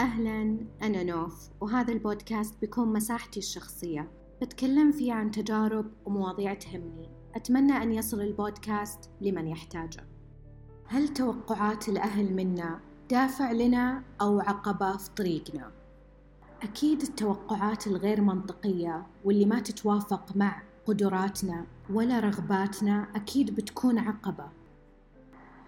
أهلا أنا نوف وهذا البودكاست بيكون مساحتي الشخصية. بتكلم فيه عن تجارب ومواضيع تهمني. أتمنى أن يصل البودكاست لمن يحتاجه. هل توقعات الأهل منا دافع لنا أو عقبة في طريقنا؟ أكيد التوقعات الغير منطقية واللي ما تتوافق مع قدراتنا ولا رغباتنا أكيد بتكون عقبة.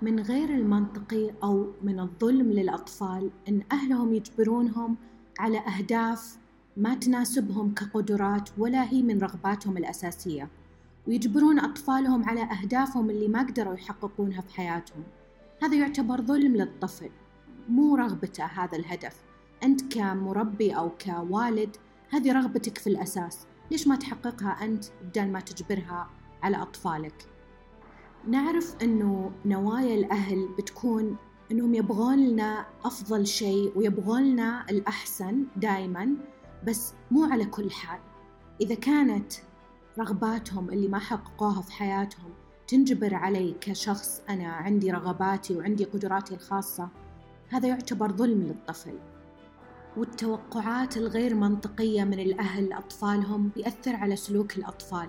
من غير المنطقي أو من الظلم للأطفال إن أهلهم يجبرونهم على أهداف ما تناسبهم كقدرات ولا هي من رغباتهم الأساسية. ويجبرون أطفالهم على أهدافهم اللي ما قدروا يحققونها في حياتهم. هذا يعتبر ظلم للطفل مو رغبته هذا الهدف. أنت كمربي أو كوالد هذه رغبتك في الأساس. ليش ما تحققها أنت بدل ما تجبرها على أطفالك؟ نعرف أنه نوايا الأهل بتكون أنهم يبغون لنا أفضل شيء ويبغون لنا الأحسن دائما بس مو على كل حال. إذا كانت رغباتهم اللي ما حققوها في حياتهم تنجبر علي كشخص أنا عندي رغباتي وعندي قدراتي الخاصة هذا يعتبر ظلم للطفل. والتوقعات الغير منطقية من الأهل لأطفالهم بيأثر على سلوك الأطفال.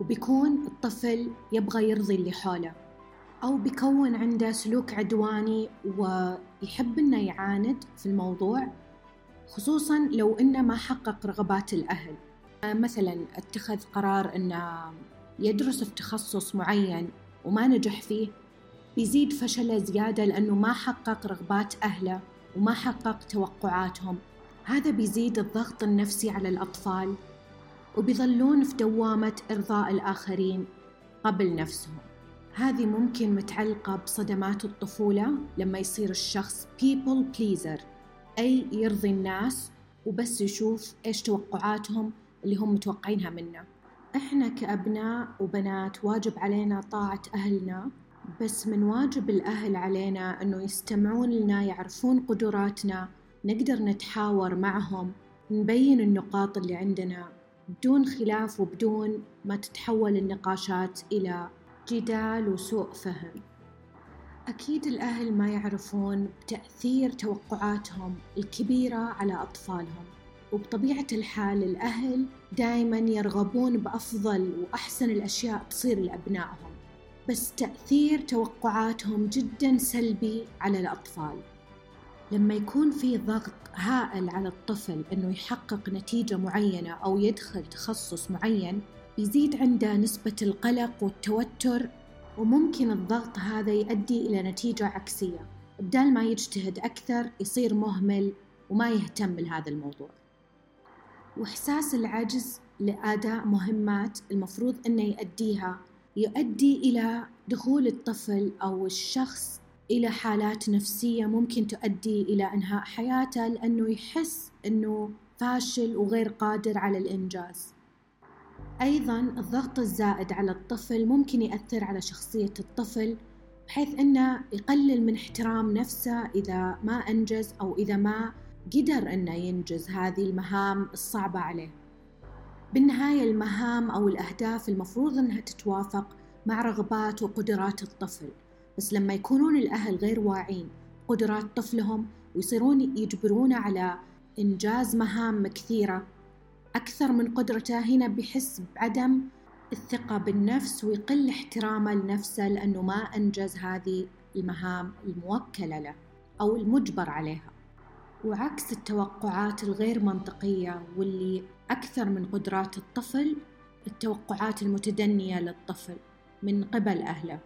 وبيكون الطفل يبغى يرضي اللي حوله. أو بيكون عنده سلوك عدواني ويحب إنه يعاند في الموضوع خصوصا لو إنه ما حقق رغبات الأهل. مثلا اتخذ قرار إنه يدرس في تخصص معين وما نجح فيه بيزيد فشله زيادة لأنه ما حقق رغبات أهله وما حقق توقعاتهم. هذا بيزيد الضغط النفسي على الأطفال. وبيظلون في دوامة إرضاء الآخرين قبل نفسهم. هذه ممكن متعلقة بصدمات الطفولة لما يصير الشخص people pleaser أي يرضي الناس وبس يشوف إيش توقعاتهم اللي هم متوقعينها منه. إحنا كأبناء وبنات واجب علينا طاعة أهلنا بس من واجب الأهل علينا أنه يستمعون لنا يعرفون قدراتنا نقدر نتحاور معهم نبين النقاط اللي عندنا. بدون خلاف وبدون ما تتحول النقاشات إلى جدال وسوء فهم. أكيد الأهل ما يعرفون بتأثير توقعاتهم الكبيرة على أطفالهم وبطبيعة الحال الأهل دائما يرغبون بأفضل وأحسن الأشياء تصير لأبنائهم بس تأثير توقعاتهم جدا سلبي على الأطفال. لما يكون في ضغط هائل على الطفل إنه يحقق نتيجة معينة أو يدخل تخصص معين بيزيد عنده نسبة القلق والتوتر وممكن الضغط هذا يؤدي إلى نتيجة عكسية. بدال ما يجتهد أكثر يصير مهمل وما يهتم لهذا الموضوع. وإحساس العجز لاداء مهمات المفروض إنه يؤديها يؤدي إلى دخول الطفل أو الشخص إلى حالات نفسية ممكن تؤدي إلى إنهاء حياته لأنه يحس أنه فاشل وغير قادر على الإنجاز. أيضا الضغط الزائد على الطفل ممكن يأثر على شخصية الطفل بحيث أنه يقلل من احترام نفسه إذا ما أنجز أو إذا ما قدر أنه ينجز هذه المهام الصعبة عليه. بالنهاية المهام أو الأهداف المفروض أنها تتوافق مع رغبات وقدرات الطفل. بس لما يكونون الأهل غير واعين قدرات طفلهم ويصيرون يجبرونه على إنجاز مهام كثيرة أكثر من قدرته هنا بيحس بعدم الثقة بالنفس ويقل احترامه لنفسه لأنه ما أنجز هذه المهام الموكلة له أو المجبر عليها. وعكس التوقعات الغير منطقية واللي أكثر من قدرات الطفل التوقعات المتدنية للطفل من قبل أهله.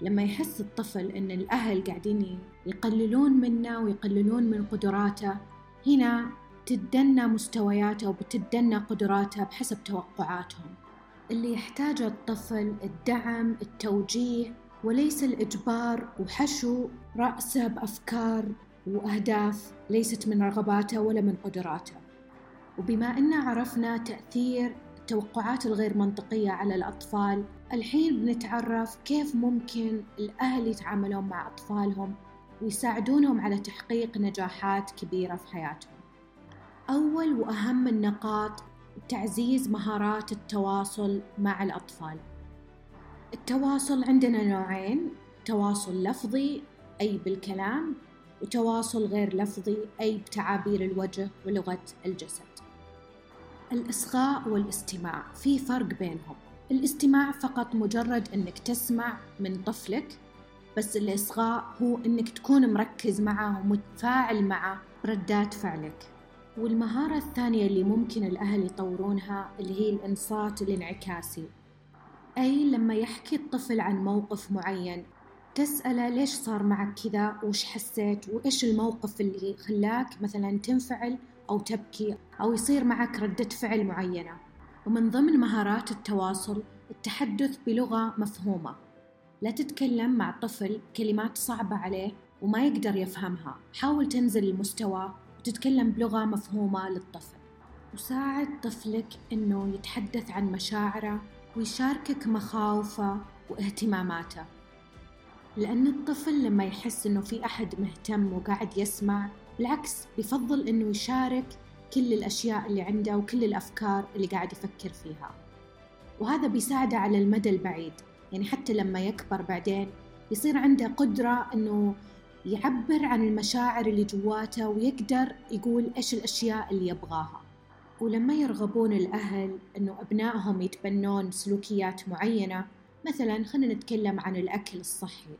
لما يحس الطفل أن الأهل قاعدين يقللون منه ويقللون من قدراته هنا تدنى مستوياته وبتدنى قدراته بحسب توقعاتهم. اللي يحتاجه الطفل الدعم التوجيه وليس الإجبار وحشو رأسه بأفكار وأهداف ليست من رغباته ولا من قدراته. وبما أن عرفنا تأثير التوقعات الغير منطقية على الأطفال الحين بنتعرف كيف ممكن الأهل يتعاملون مع أطفالهم ويساعدونهم على تحقيق نجاحات كبيرة في حياتهم. أول وأهم النقاط تعزيز مهارات التواصل مع الأطفال. التواصل عندنا نوعين تواصل لفظي أي بالكلام وتواصل غير لفظي أي بتعابير الوجه ولغة الجسد. الإصغاء والاستماع في فرق بينهم. الاستماع فقط مجرد أنك تسمع من طفلك بس الإصغاء هو أنك تكون مركز معه ومتفاعل معه بردات فعلك. والمهارة الثانية اللي ممكن الأهل يطورونها اللي هي الإنصات الانعكاسي. أي لما يحكي الطفل عن موقف معين تسأله ليش صار معك كذا؟ وش حسيت؟ وإيش الموقف اللي خلاك مثلا تنفعل أو تبكي أو يصير معك ردة فعل معينة؟ ومن ضمن مهارات التواصل التحدث بلغة مفهومة. لا تتكلم مع طفل كلمات صعبة عليه وما يقدر يفهمها. حاول تنزل المستوى وتتكلم بلغة مفهومة للطفل. وساعد طفلك إنه يتحدث عن مشاعره ويشاركك مخاوفه واهتماماته. لأن الطفل لما يحس إنه في أحد مهتم وقاعد يسمع بالعكس بيفضل إنه يشارك كل الأشياء اللي عنده وكل الأفكار اللي قاعد يفكر فيها. وهذا بيساعده على المدى البعيد. يعني حتى لما يكبر بعدين يصير عنده قدرة إنه يعبر عن المشاعر اللي جواته ويقدر يقول إيش الأشياء اللي يبغاها. ولما يرغبون الأهل إنه أبنائهم يتبنون سلوكيات معينة مثلا خلينا نتكلم عن الأكل الصحي.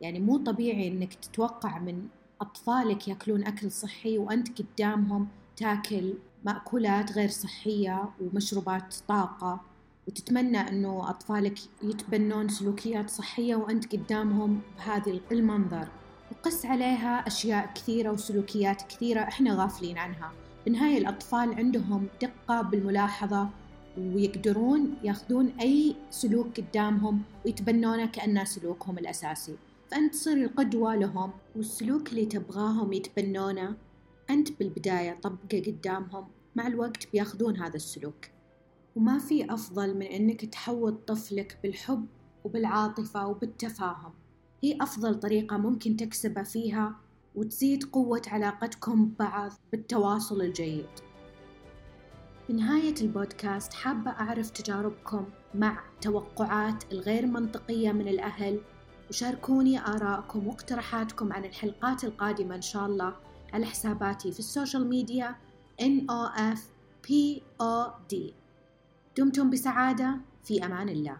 يعني مو طبيعي إنك تتوقع من أطفالك يأكلون أكل صحي وأنت قدامهم تاكل مأكولات غير صحية ومشروبات طاقة. وتتمنى أنه أطفالك يتبنون سلوكيات صحية وأنت قدامهم بهذا المنظر. وقس عليها أشياء كثيرة وسلوكيات كثيرة إحنا غافلين عنها. بالنهاية الأطفال عندهم دقة بالملاحظة ويقدرون ياخذون أي سلوك قدامهم ويتبنونه كأنه سلوكهم الأساسي. فأنت تصير القدوة لهم والسلوك اللي تبغاهم يتبنونه أنت بالبداية طبقة قدامهم مع الوقت بياخذون هذا السلوك. وما في أفضل من أنك تحوط طفلك بالحب وبالعاطفة وبالتفاهم. هي أفضل طريقة ممكن تكسبه فيها وتزيد قوة علاقتكم ببعض بالتواصل الجيد. بنهاية البودكاست حابة أعرف تجاربكم مع توقعات الغير منطقية من الأهل. وشاركوني آراءكم واقتراحاتكم عن الحلقات القادمة إن شاء الله. على حساباتي في ال social media NOF POD دمتم بسعادة في أمان الله.